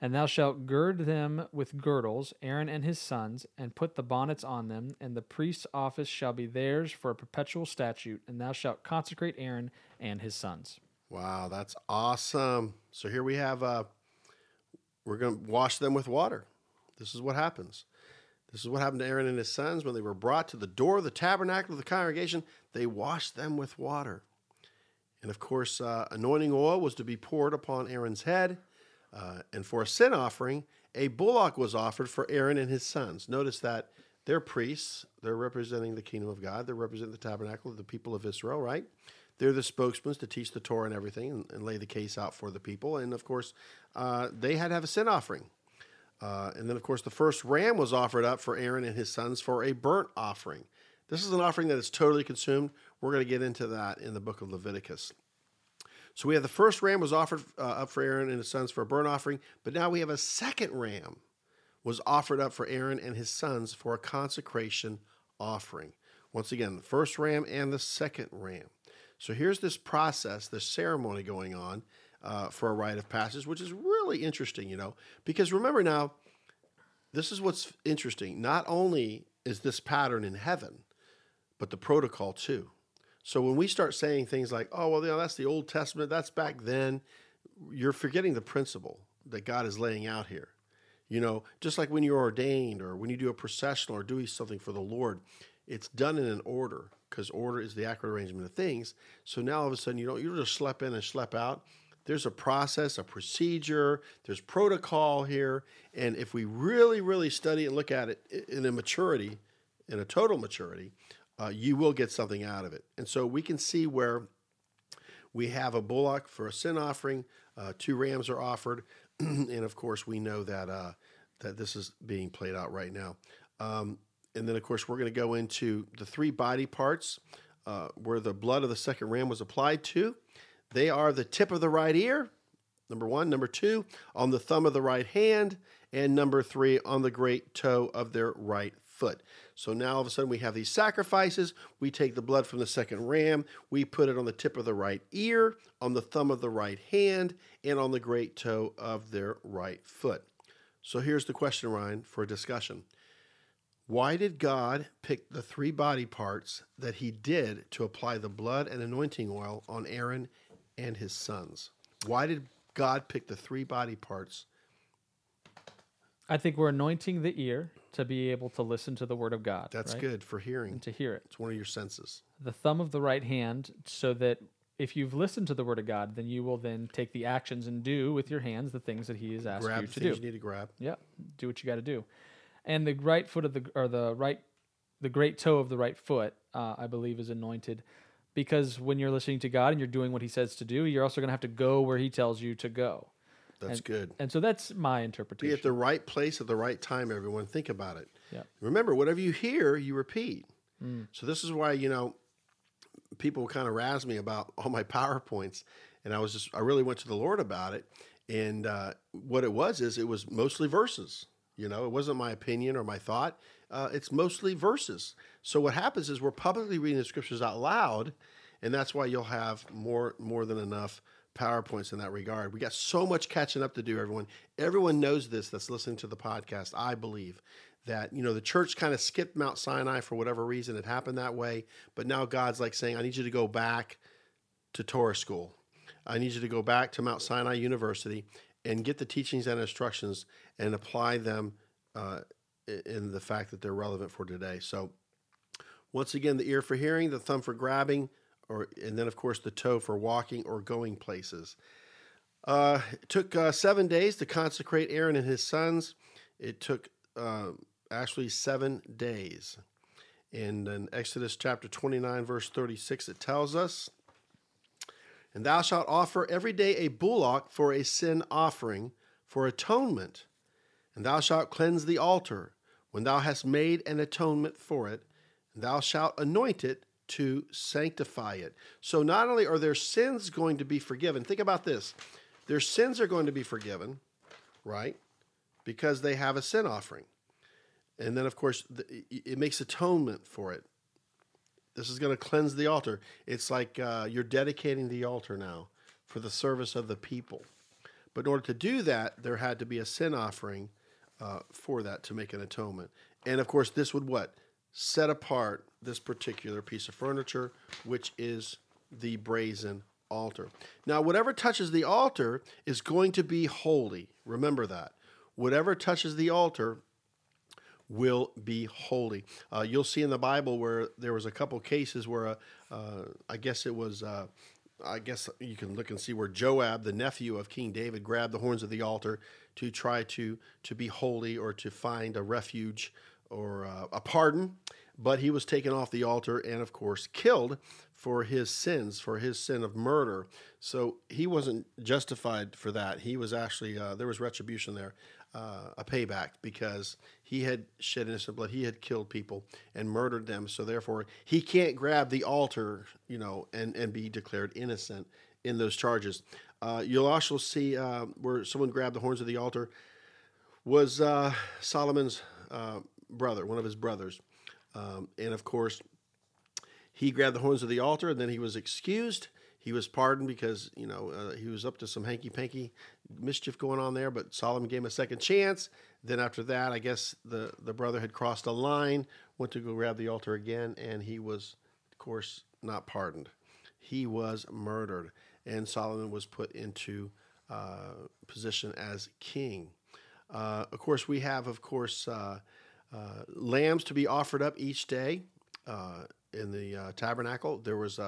S2: And thou shalt gird them with girdles, Aaron and his sons, and put the bonnets on them. And the priest's office shall be theirs for a perpetual statute. And thou shalt consecrate Aaron and his sons.
S3: Wow, that's awesome. So here we have, uh, we're going to wash them with water. This is what happens. This is what happened to Aaron and his sons when they were brought to the door of the tabernacle of the congregation. They washed them with water. And of course, uh, anointing oil was to be poured upon Aaron's head. Uh, and for a sin offering, a bullock was offered for Aaron and his sons. Notice that they're priests. They're representing the kingdom of God. They're representing the tabernacle of the people of Israel, right? They're the spokesmen to teach the Torah and everything and, and lay the case out for the people. And of course, uh, they had to have a sin offering. Uh, and then, of course, the first ram was offered up for Aaron and his sons for a burnt offering. This is an offering that is totally consumed. We're going to get into that in the book of Leviticus. So we have the first ram was offered uh, up for Aaron and his sons for a burnt offering, but now we have a second ram was offered up for Aaron and his sons for a consecration offering. Once again, the first ram and the second ram. So here's this process, this ceremony going on uh, for a rite of passage, which is really interesting, you know, because remember now, this is what's interesting. Not only is this pattern in heaven, but the protocol too. So when we start saying things like, oh, well, you know, that's the Old Testament, that's back then, you're forgetting the principle that God is laying out here. You know, just like when you're ordained or when you do a processional or doing something for the Lord, it's done in an order because order is the accurate arrangement of things. So now all of a sudden you don't you don't just schlep in and schlep out. There's a process, a procedure, there's protocol here. And if we really, really study and look at it in a maturity, in a total maturity, uh, you will get something out of it. And so we can see where we have a bullock for a sin offering, uh, two rams are offered, and of course we know that uh, that this is being played out right now. Um, and then of course we're going to go into the three body parts uh, where the blood of the second ram was applied to. They are the tip of the right ear, number one. Number two, on the thumb of the right hand, and number three, on the great toe of their right foot. So now all of a sudden we have these sacrifices. We take the blood from the second ram, we put it on the tip of the right ear, on the thumb of the right hand, and on the great toe of their right foot. So here's the question, Ryan, for discussion. Why did God pick the three body parts that he did to apply the blood and anointing oil on Aaron and his sons? Why did God pick the three body parts?
S2: I think we're anointing the ear to be able to listen to the word of God.
S3: That's
S2: right?
S3: good for hearing.
S2: And to hear it.
S3: It's one of your senses.
S2: The thumb of the right hand, so that if you've listened to the word of God, then you will then take the actions and do with your hands the things that He has asked
S3: Grab
S2: you
S3: the
S2: to do.
S3: you need to grab.
S2: Yeah, do what you got to do. And the right foot of the or the right, the great toe of the right foot, uh, I believe, is anointed, because when you're listening to God and you're doing what He says to do, you're also going to have to go where He tells you to go.
S3: That's
S2: and,
S3: good.
S2: And so that's my interpretation.
S3: Be at the right place at the right time, everyone. Think about it.
S2: Yeah.
S3: Remember, whatever you hear, you repeat.
S2: Mm.
S3: So this is why, you know, people kind of razz me about all my PowerPoints. And I was just, I really went to the Lord about it. And uh, what it was is it was mostly verses. You know, it wasn't my opinion or my thought. Uh, it's mostly verses. So what happens is we're publicly reading the scriptures out loud, and that's why you'll have more more than enough PowerPoints in that regard. We got so much catching up to do, everyone. Everyone knows this that's listening to the podcast, I believe. That, you know, the church kind of skipped Mount Sinai for whatever reason. It happened that way. But now God's like saying, I need you to go back to Torah school. I need you to go back to Mount Sinai University and get the teachings and instructions and apply them uh, in the fact that they're relevant for today. So, once again, the ear for hearing, the thumb for grabbing, or and then of course the toe for walking or going places. Uh, it took uh, seven days to consecrate Aaron and his sons. It took uh, actually seven days. And in Exodus chapter 29, verse 36, it tells us, And thou shalt offer every day a bullock for a sin offering for atonement. And thou shalt cleanse the altar when thou hast made an atonement for it. And thou shalt anoint it to sanctify it. So not only are their sins going to be forgiven, think about this their sins are going to be forgiven, right? Because they have a sin offering. And then, of course, it makes atonement for it. This is going to cleanse the altar. It's like uh, you're dedicating the altar now for the service of the people. But in order to do that, there had to be a sin offering uh, for that to make an atonement. And of course, this would what? set apart this particular piece of furniture, which is the brazen altar. Now, whatever touches the altar is going to be holy. Remember that. Whatever touches the altar will be holy. Uh, you'll see in the Bible where there was a couple cases where, uh, uh, I guess it was, uh, I guess you can look and see where Joab, the nephew of King David, grabbed the horns of the altar to try to to be holy or to find a refuge or uh, a pardon, but he was taken off the altar and, of course, killed for his sins, for his sin of murder. So he wasn't justified for that. He was actually, uh, there was retribution there, uh, a payback, because he had shed innocent blood. He had killed people and murdered them. So therefore, he can't grab the altar, you know, and, and be declared innocent in those charges. Uh, you'll also see uh, where someone grabbed the horns of the altar was uh, Solomon's uh, brother, one of his brothers. Um, and of course, he grabbed the horns of the altar and then he was excused. He was pardoned because, you know, uh, he was up to some hanky panky mischief going on there, but Solomon gave him a second chance. Then after that, I guess the, the brother had crossed a line, went to go grab the altar again, and he was, of course, not pardoned. He was murdered, and Solomon was put into uh, position as king. Uh, of course, we have, of course, uh, uh, lambs to be offered up each day uh, in the uh, tabernacle. There was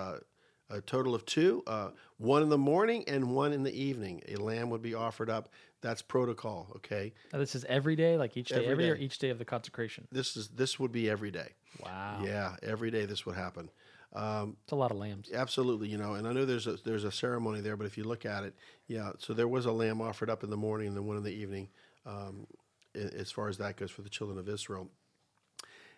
S3: a, total of two, uh, one in the morning and one in the evening. A lamb would be offered up. That's protocol. Okay.
S2: Now, this is every day, like each day, every, every day. or each day of the consecration.
S3: This is this would be every day.
S2: Wow.
S3: Yeah, every day this would happen.
S2: Um, it's a lot of lambs.
S3: Absolutely, you know, and I know there's a there's a ceremony there, but if you look at it, yeah. So there was a lamb offered up in the morning and then one in the evening. Um, as far as that goes for the children of Israel.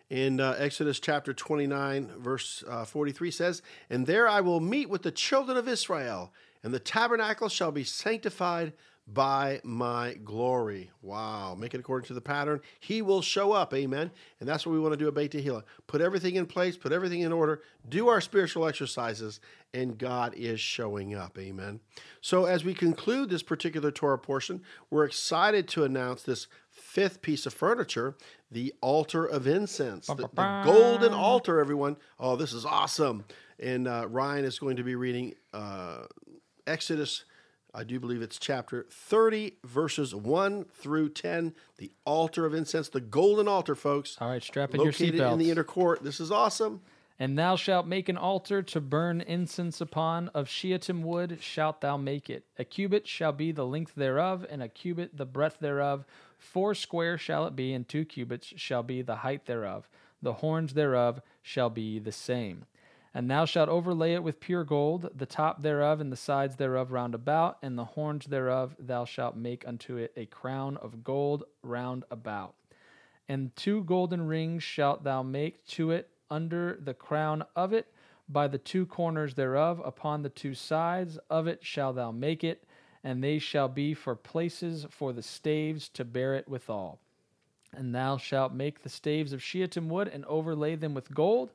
S3: In uh, Exodus chapter 29, verse uh, 43 says, And there I will meet with the children of Israel, and the tabernacle shall be sanctified by my glory. Wow. Make it according to the pattern. He will show up. Amen. And that's what we want to do at Beit Tehillah. Put everything in place, put everything in order, do our spiritual exercises, and God is showing up. Amen. So as we conclude this particular Torah portion, we're excited to announce this fifth piece of furniture, the altar of incense, the, the golden altar, everyone. Oh, this is awesome. And uh, Ryan is going to be reading uh, Exodus I do believe it's chapter 30, verses 1 through 10. The altar of incense, the golden altar, folks.
S2: All right, strap in your seatbelts.
S3: Located in the inner court. This is awesome.
S2: And thou shalt make an altar to burn incense upon. Of shittim wood shalt thou make it. A cubit shall be the length thereof, and a cubit the breadth thereof. Four square shall it be, and two cubits shall be the height thereof. The horns thereof shall be the same. And thou shalt overlay it with pure gold, the top thereof and the sides thereof round about, and the horns thereof thou shalt make unto it a crown of gold round about. And two golden rings shalt thou make to it under the crown of it. by the two corners thereof, upon the two sides of it shalt thou make it, and they shall be for places for the staves to bear it withal. And thou shalt make the staves of shittim wood, and overlay them with gold.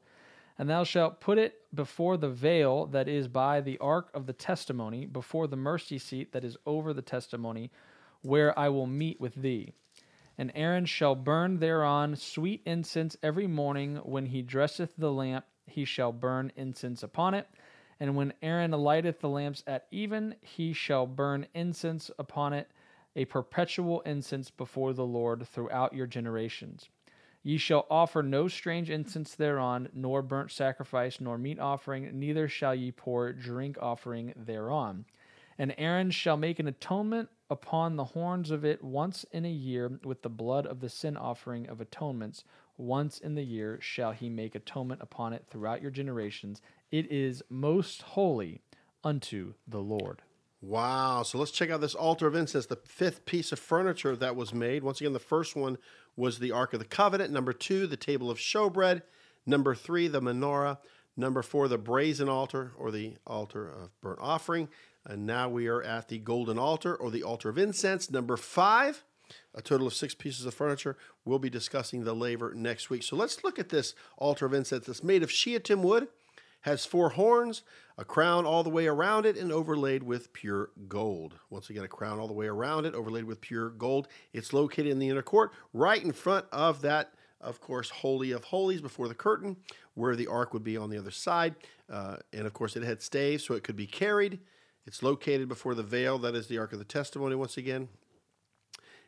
S2: And thou shalt put it before the veil that is by the ark of the testimony, before the mercy seat that is over the testimony, where I will meet with thee. And Aaron shall burn thereon sweet incense every morning when he dresseth the lamp, he shall burn incense upon it. And when Aaron lighteth the lamps at even, he shall burn incense upon it, a perpetual incense before the Lord throughout your generations. Ye shall offer no strange incense thereon, nor burnt sacrifice, nor meat offering, neither shall ye pour drink offering thereon. And Aaron shall make an atonement upon the horns of it once in a year with the blood of the sin offering of atonements. Once in the year shall he make atonement upon it throughout your generations. It is most holy unto the Lord.
S3: Wow. So let's check out this altar of incense, the fifth piece of furniture that was made. Once again, the first one was the Ark of the Covenant. Number two, the table of showbread. Number three, the menorah. Number four, the brazen altar or the altar of burnt offering. And now we are at the golden altar or the altar of incense. Number five, a total of six pieces of furniture. We'll be discussing the laver next week. So let's look at this altar of incense. It's made of shittim wood, has four horns, a crown all the way around it, and overlaid with pure gold. Once again, a crown all the way around it, overlaid with pure gold. It's located in the inner court, right in front of that, of course, Holy of Holies before the curtain, where the ark would be on the other side. Uh, and of course, it had staves, so it could be carried. It's located before the veil, that is the Ark of the Testimony, once again.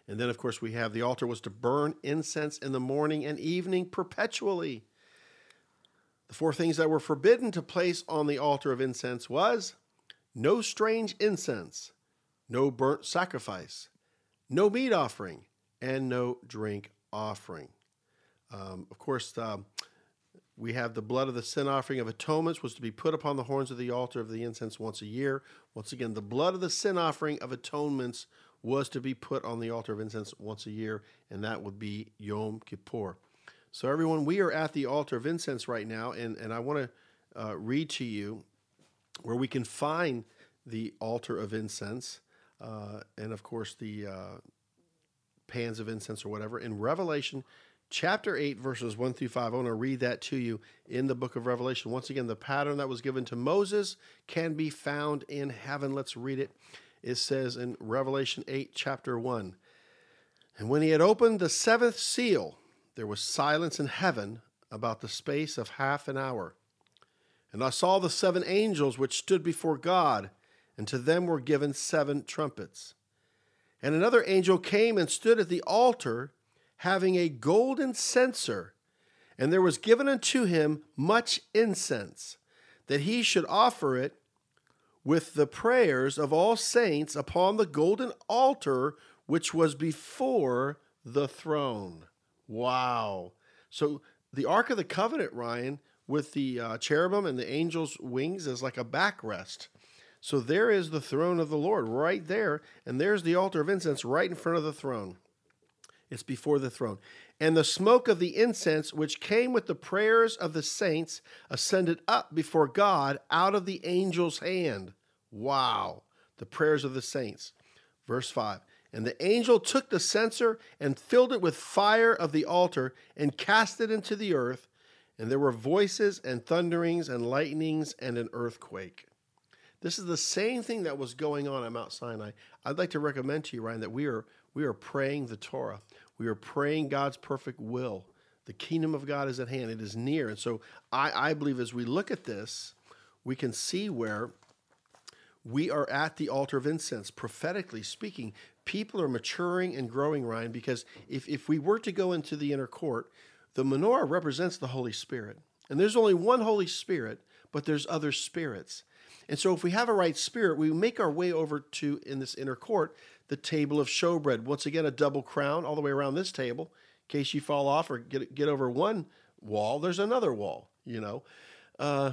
S3: And then, of course, we have the altar was to burn incense in the morning and evening perpetually. The four things that were forbidden to place on the altar of incense was no strange incense, no burnt sacrifice, no meat offering, and no drink offering. Um, of course, we have the blood of the sin offering of atonements was to be put upon the horns of the altar of the incense once a year. Once again, the blood of the sin offering of atonements was to be put on the altar of incense once a year, and that would be Yom Kippur. So, everyone, we are at the altar of incense right now, and, and I want to uh, read to you where we can find the altar of incense, uh, and of course, the uh, pans of incense or whatever. In Revelation chapter 8, verses 1 through 5. I want to read that to you in the book of Revelation. Once again, the pattern that was given to Moses can be found in heaven. Let's read it. It says in Revelation 8, chapter 1 And when he had opened the seventh seal, there was silence in heaven about the space of half an hour. And I saw the seven angels which stood before God, and to them were given seven trumpets. And another angel came and stood at the altar having a golden censer, and there was given unto him much incense, that he should offer it with the prayers of all saints upon the golden altar which was before the throne. Wow. So the Ark of the Covenant, Ryan, with the uh, cherubim and the angel's wings is like a backrest. So there is the throne of the Lord right there, and there's the altar of incense right in front of the throne. It's before the throne. And the smoke of the incense, which came with the prayers of the saints, ascended up before God out of the angel's hand. Wow. The prayers of the saints. Verse 5 And the angel took the censer and filled it with fire of the altar and cast it into the earth. And there were voices and thunderings and lightnings and an earthquake. This is the same thing that was going on at Mount Sinai. I'd like to recommend to you, Ryan, that we are we are praying the Torah. We are praying God's perfect will. The kingdom of God is at hand, it is near. And so I, I believe as we look at this, we can see where we are at the altar of incense, prophetically speaking. People are maturing and growing, Ryan, because if, if we were to go into the inner court, the menorah represents the Holy Spirit. And there's only one Holy Spirit, but there's other spirits. And so if we have a right spirit, we make our way over to, in this inner court, the table of showbread. Once again, a double crown all the way around this table. In case you fall off or get, get over one wall, there's another wall, you know. Uh,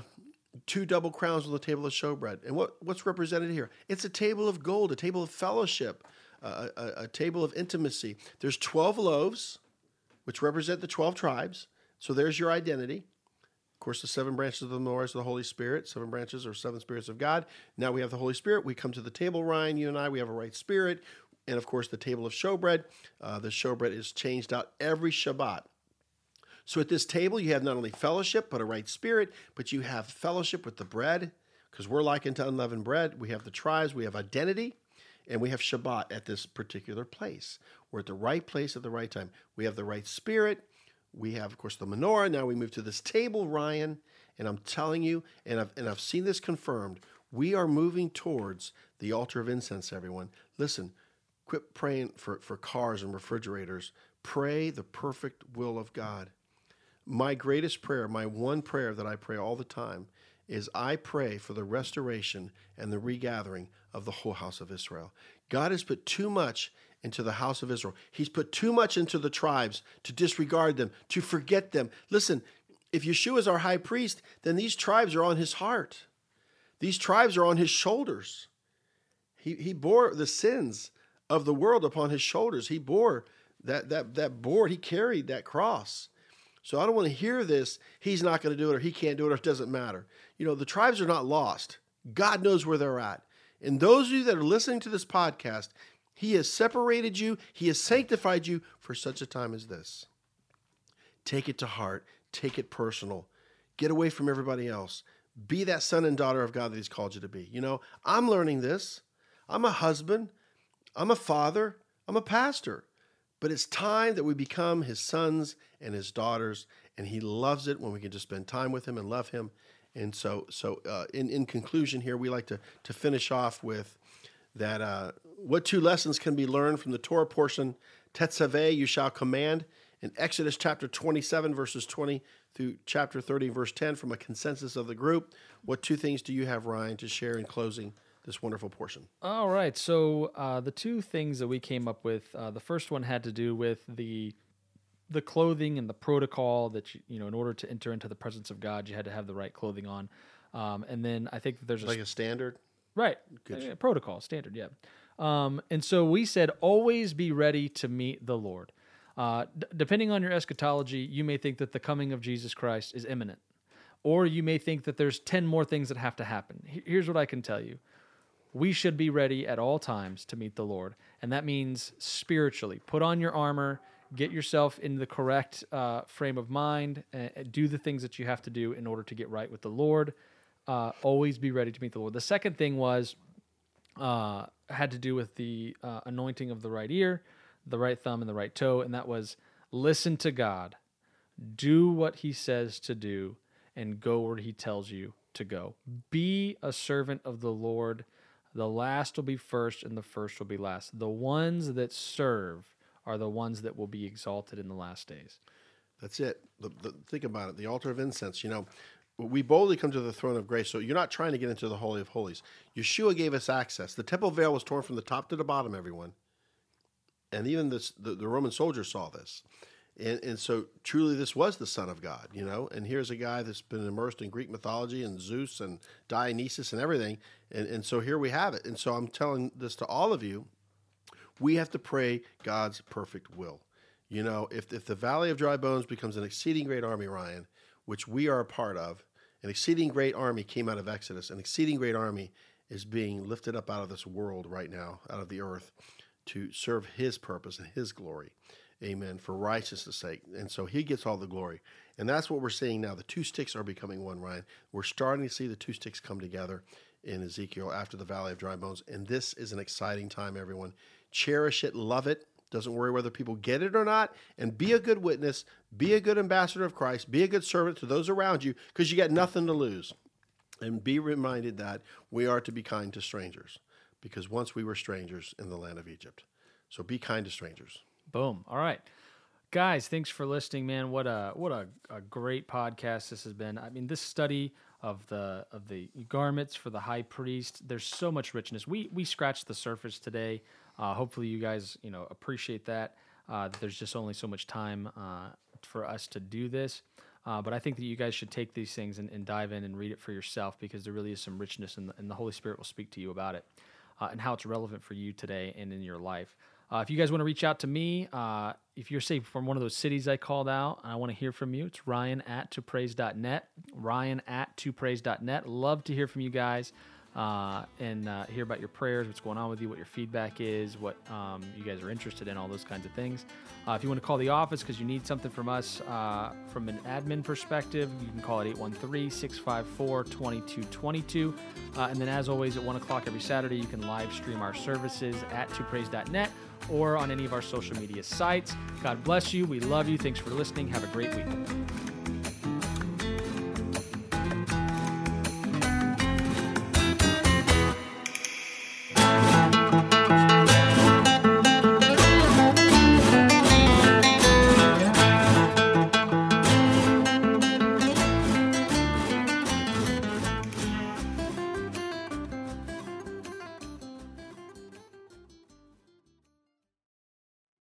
S3: two double crowns on the table of showbread. And what, what's represented here? It's a table of gold, a table of fellowship, a, a table of intimacy. There's 12 loaves, which represent the 12 tribes. So there's your identity. Of course, the seven branches of the is the Holy Spirit. Seven branches are seven spirits of God. Now we have the Holy Spirit. We come to the table, Ryan, you and I, we have a right spirit. And of course, the table of showbread. Uh, the showbread is changed out every Shabbat. So at this table, you have not only fellowship, but a right spirit, but you have fellowship with the bread, because we're likened to unleavened bread. We have the tribes, we have identity, and we have Shabbat at this particular place. We're at the right place at the right time. We have the right spirit. We have, of course, the menorah. Now we move to this table, Ryan, and I'm telling you, and I've and I've seen this confirmed. We are moving towards the altar of incense, everyone. Listen, quit praying for, for cars and refrigerators. Pray the perfect will of God. My greatest prayer, my one prayer that I pray all the time, is I pray for the restoration and the regathering of the whole house of Israel. God has put too much into the house of Israel. He's put too much into the tribes to disregard them, to forget them. Listen, if Yeshua is our high priest, then these tribes are on his heart. These tribes are on his shoulders. He, he bore the sins of the world upon his shoulders. He bore that, that, that board, he carried that cross. So I don't want to hear this, he's not going to do it or he can't do it or it doesn't matter. You know, the tribes are not lost. God knows where they're at. And those of you that are listening to this podcast, he has separated you, He has sanctified you for such a time as this. Take it to heart, take it personal, get away from everybody else. Be that son and daughter of God that He's called you to be. You know, I'm learning this. I'm a husband, I'm a father, I'm a pastor. But it's time that we become His sons and His daughters, and He loves it when we can just spend time with Him and love Him. And so, so uh, in, in conclusion, here we like to, to finish off with that uh, what two lessons can be learned from the Torah portion? Tetzaveh, you shall command. In Exodus chapter 27, verses 20 through chapter 30, verse 10, from a consensus of the group, what two things do you have, Ryan, to share in closing this wonderful portion?
S2: All right. So uh, the two things that we came up with, uh, the first one had to do with the the clothing and the protocol that you, you know in order to enter into the presence of God, you had to have the right clothing on. Um, and then I think that there's a
S3: like a standard,
S2: right? Good. protocol, standard, yeah. Um, and so we said, always be ready to meet the Lord. Uh, d- depending on your eschatology, you may think that the coming of Jesus Christ is imminent, or you may think that there's 10 more things that have to happen. Here's what I can tell you we should be ready at all times to meet the Lord. And that means spiritually. Put on your armor, get yourself in the correct uh, frame of mind, and do the things that you have to do in order to get right with the Lord. Uh, always be ready to meet the Lord. The second thing was uh, had to do with the uh, anointing of the right ear, the right thumb, and the right toe, and that was listen to God, do what He says to do, and go where He tells you to go. Be a servant of the Lord. The last will be first, and the first will be last. The ones that serve are the ones that will be exalted in the last days.
S3: That's it. The, the, think about it. The altar of incense. You know, we boldly come to the throne of grace. So you're not trying to get into the Holy of Holies. Yeshua gave us access. The temple veil was torn from the top to the bottom, everyone. And even this, the, the Roman soldiers saw this. And, and so truly this was the Son of God, you know. And here's a guy that's been immersed in Greek mythology and Zeus and Dionysus and everything. And, and so here we have it. And so I'm telling this to all of you. We have to pray God's perfect will. You know, if, if the valley of dry bones becomes an exceeding great army, Ryan, which we are a part of. An exceeding great army came out of Exodus. An exceeding great army is being lifted up out of this world right now, out of the earth, to serve his purpose and his glory. Amen. For righteousness' sake. And so he gets all the glory. And that's what we're seeing now. The two sticks are becoming one, Ryan. We're starting to see the two sticks come together in Ezekiel after the valley of dry bones. And this is an exciting time, everyone. Cherish it, love it, doesn't worry whether people get it or not, and be a good witness, be a good ambassador of Christ, be a good servant to those around you, because you got nothing to lose. And be reminded that we are to be kind to strangers, because once we were strangers in the land of Egypt. So be kind to strangers.
S2: Boom. All right. Guys, thanks for listening, man. What a what a, a great podcast this has been. I mean, this study of the of the garments for the high priest, there's so much richness. We we scratched the surface today. Uh, hopefully, you guys you know appreciate that. Uh, there's just only so much time uh, for us to do this. Uh, but I think that you guys should take these things and, and, dive in and read it for yourself because there really is some richness, the, and the Holy Spirit will speak to you about it uh, and how it's relevant for you today and in your life. Uh, if you guys want to reach out to me, uh, if you're say from one of those cities I called out, I want to hear from you. It's Ryan at topraise.net. Ryan at topraise.net. Love to hear from you guys uh, and uh, hear about your prayers, what's going on with you, what your feedback is, what um, you guys are interested in, all those kinds of things. Uh, if you want to call the office because you need something from us uh, from an admin perspective, you can call it 813 654 2222. Uh, and then, as always, at 1 o'clock every Saturday, you can live stream our services at topraise.net or on any of our social media sites. God bless you. We love you. Thanks for listening. Have a great week.